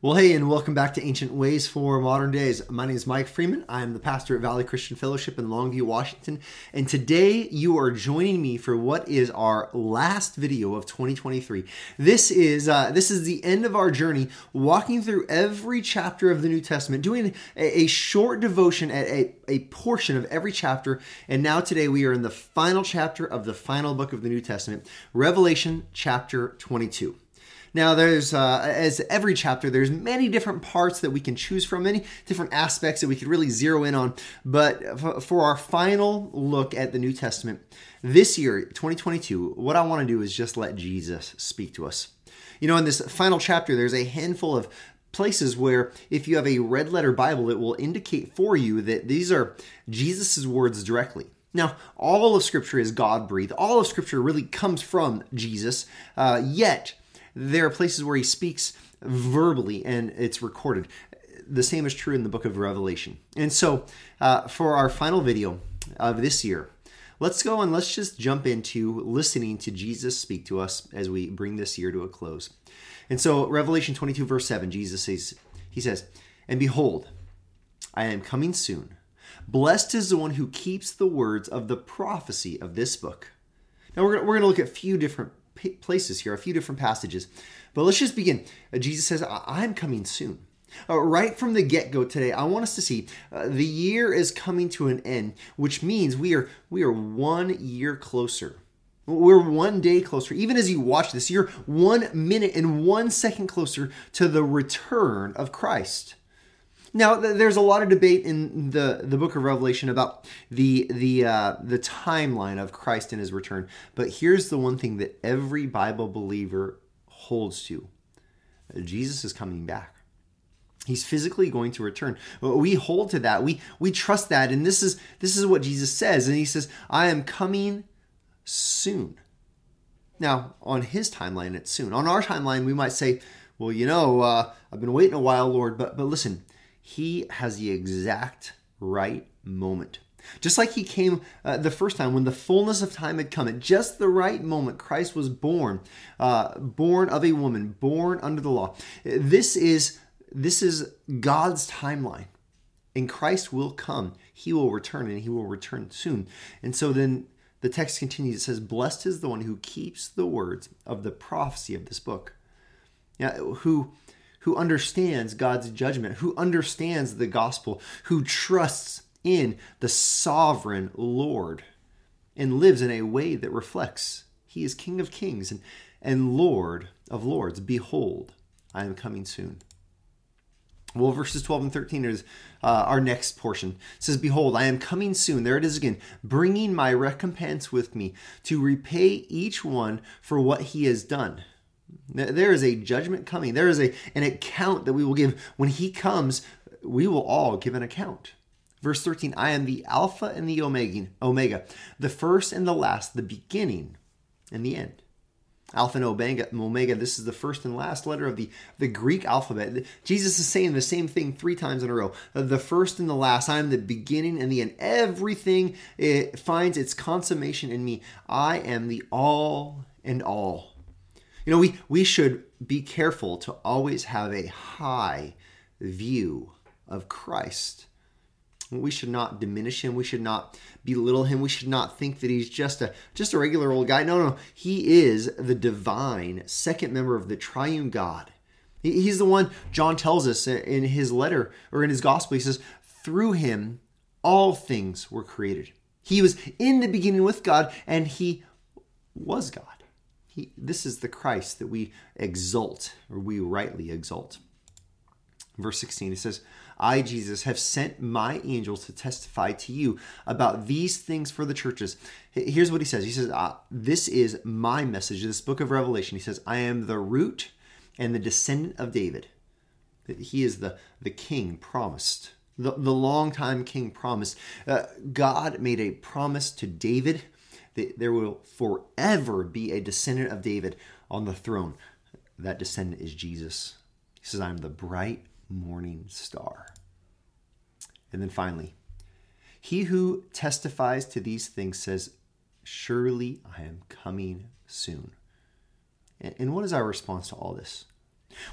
Well, hey, and welcome back to Ancient Ways for Modern Days. My name is Mike Freeman. I'm the pastor at Valley Christian Fellowship in Longview, Washington. And today you are joining me for what is our last video of 2023. This is uh, this is the end of our journey, walking through every chapter of the New Testament, doing a, a short devotion at a, a portion of every chapter. And now today we are in the final chapter of the final book of the New Testament, Revelation chapter 22. Now, there's uh, as every chapter, there's many different parts that we can choose from, many different aspects that we could really zero in on. But for our final look at the New Testament this year, 2022, what I want to do is just let Jesus speak to us. You know, in this final chapter, there's a handful of places where if you have a red letter Bible, it will indicate for you that these are Jesus' words directly. Now, all of Scripture is God breathed. All of Scripture really comes from Jesus. Uh, yet, there are places where he speaks verbally and it's recorded. The same is true in the book of Revelation. And so, uh, for our final video of this year, let's go and let's just jump into listening to Jesus speak to us as we bring this year to a close. And so, Revelation 22, verse 7, Jesus says, He says, And behold, I am coming soon. Blessed is the one who keeps the words of the prophecy of this book. Now, we're, we're going to look at a few different places here, a few different passages. But let's just begin. Uh, Jesus says, I'm coming soon. Uh, right from the get-go today, I want us to see uh, the year is coming to an end, which means we are we are one year closer. We're one day closer. Even as you watch this, you're one minute and one second closer to the return of Christ. Now, there's a lot of debate in the, the book of Revelation about the the uh, the timeline of Christ and His return. But here's the one thing that every Bible believer holds to: Jesus is coming back. He's physically going to return. We hold to that. We we trust that, and this is this is what Jesus says. And He says, "I am coming soon." Now, on His timeline, it's soon. On our timeline, we might say, "Well, you know, uh, I've been waiting a while, Lord." But but listen he has the exact right moment. Just like he came uh, the first time when the fullness of time had come, at just the right moment, Christ was born, uh, born of a woman, born under the law. This is this is God's timeline, and Christ will come. He will return, and he will return soon. And so then the text continues. It says, "Blessed is the one who keeps the words of the prophecy of this book." Yeah, who who understands God's judgment, who understands the gospel, who trusts in the sovereign Lord and lives in a way that reflects he is King of kings and, and Lord of lords. Behold, I am coming soon. Well, verses 12 and 13 is uh, our next portion. It says, Behold, I am coming soon. There it is again, bringing my recompense with me to repay each one for what he has done. There is a judgment coming. There is a, an account that we will give. When he comes, we will all give an account. Verse 13 I am the Alpha and the Omega, Omega, the first and the last, the beginning and the end. Alpha and Omega, Omega, this is the first and last letter of the, the Greek alphabet. Jesus is saying the same thing three times in a row. The first and the last. I am the beginning and the end. Everything it finds its consummation in me. I am the all and all. You know, we, we should be careful to always have a high view of Christ. We should not diminish him. We should not belittle him. We should not think that he's just a just a regular old guy. No, no, he is the divine second member of the triune God. He's the one John tells us in his letter or in his gospel. He says, "Through him all things were created." He was in the beginning with God and he was God. He, this is the Christ that we exalt, or we rightly exalt. Verse 16, it says, I, Jesus, have sent my angels to testify to you about these things for the churches. Here's what he says He says, uh, This is my message, this book of Revelation. He says, I am the root and the descendant of David. He is the, the king promised, the, the long-time king promised. Uh, God made a promise to David there will forever be a descendant of David on the throne. That descendant is Jesus. He says, I'm the bright morning star. And then finally, he who testifies to these things says, Surely I am coming soon. And what is our response to all this?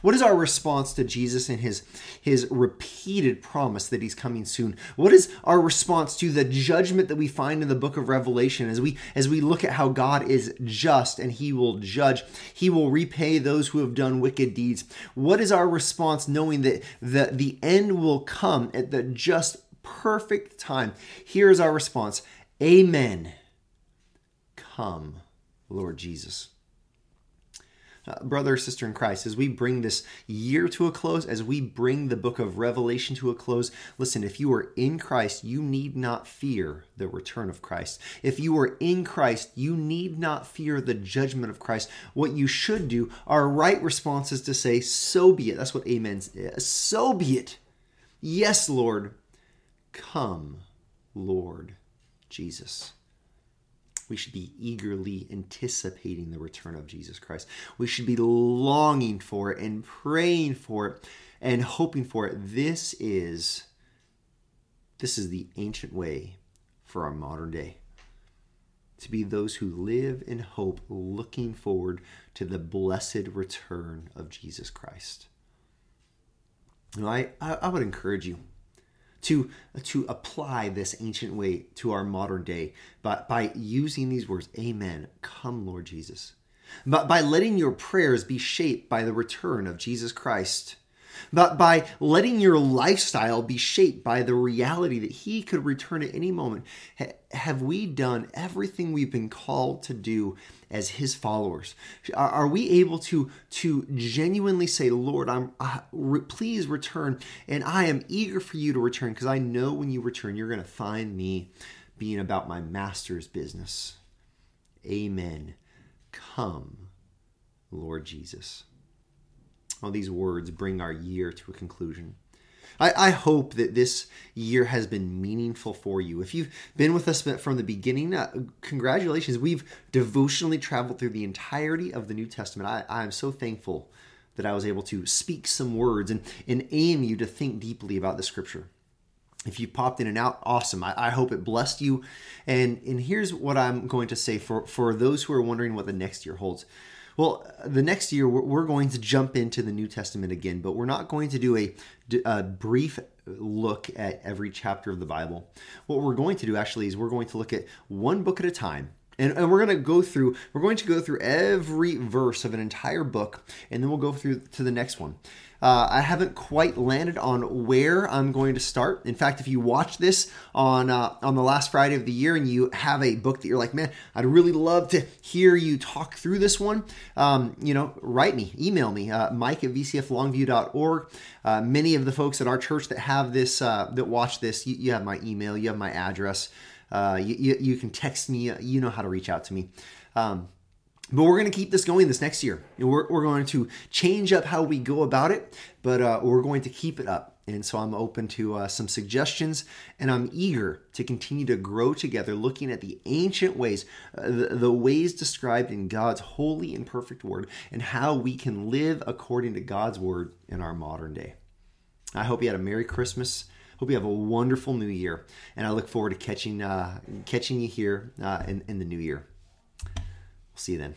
What is our response to Jesus and his, his repeated promise that he's coming soon? What is our response to the judgment that we find in the book of Revelation as we as we look at how God is just and he will judge, he will repay those who have done wicked deeds. What is our response knowing that the, the end will come at the just perfect time? Here is our response. Amen. Come, Lord Jesus. Uh, brother, sister in Christ, as we bring this year to a close, as we bring the book of Revelation to a close, listen, if you are in Christ, you need not fear the return of Christ. If you are in Christ, you need not fear the judgment of Christ. What you should do, our right response is to say, So be it. That's what amen is. So be it. Yes, Lord. Come, Lord Jesus we should be eagerly anticipating the return of Jesus Christ. We should be longing for it and praying for it and hoping for it. This is this is the ancient way for our modern day. To be those who live in hope, looking forward to the blessed return of Jesus Christ. You know, I, I would encourage you to to apply this ancient way to our modern day but by using these words amen. Come lord jesus. But by letting your prayers be shaped by the return of jesus christ but by letting your lifestyle be shaped by the reality that he could return at any moment have we done everything we've been called to do as his followers? Are we able to to genuinely say lord i'm uh, re, please return and i am eager for you to return because i know when you return you're going to find me being about my master's business amen. Come lord jesus these words bring our year to a conclusion. I, I, hope that this year has been meaningful for you. If you've been with us from the beginning, uh, congratulations. We've devotionally traveled through the entirety of the New Testament. I, I am so thankful that I was able to speak some words and, and aim you to think deeply about the scripture. If you popped in and out, awesome. I, I hope it blessed you. And, and here's what I'm going to say for, for those who are wondering what the next year holds. Well, the next year we're going to jump into the New Testament again, but we're not going to do a, a, brief look at every chapter of the Bible. What we're going to do actually is we're going to look at one book at a time. And, and we're going to go through we're going to go through every verse of an entire book and then we'll go through to the next one uh, I haven't quite landed on where I'm going to start. In fact, if you watch this on uh, on the last Friday of the year and you have a book that you're like, man, I'd really love to hear you talk through this one, um, you know, write me, email me, uh, Mike at vcflongview.org. Uh, many of the folks at our church that have this, uh, that watch this, you, you, have my email, you have my address. Uh, you, you, you, can text me. You know how to reach out to me. Um, but we're going to keep this going this next year. We're, we're going to change up how we go about it, but uh, we're going to keep it up. And so I'm open to uh, some suggestions, and I'm eager to continue to grow together, looking at the ancient ways, uh, the, the ways described in God's holy and perfect word, and how we can live according to God's word in our modern day. I hope you had a Merry Christmas. Hope you have a wonderful New Year, and I look forward to catching uh, catching you here uh, in, in the New Year. We'll see you then.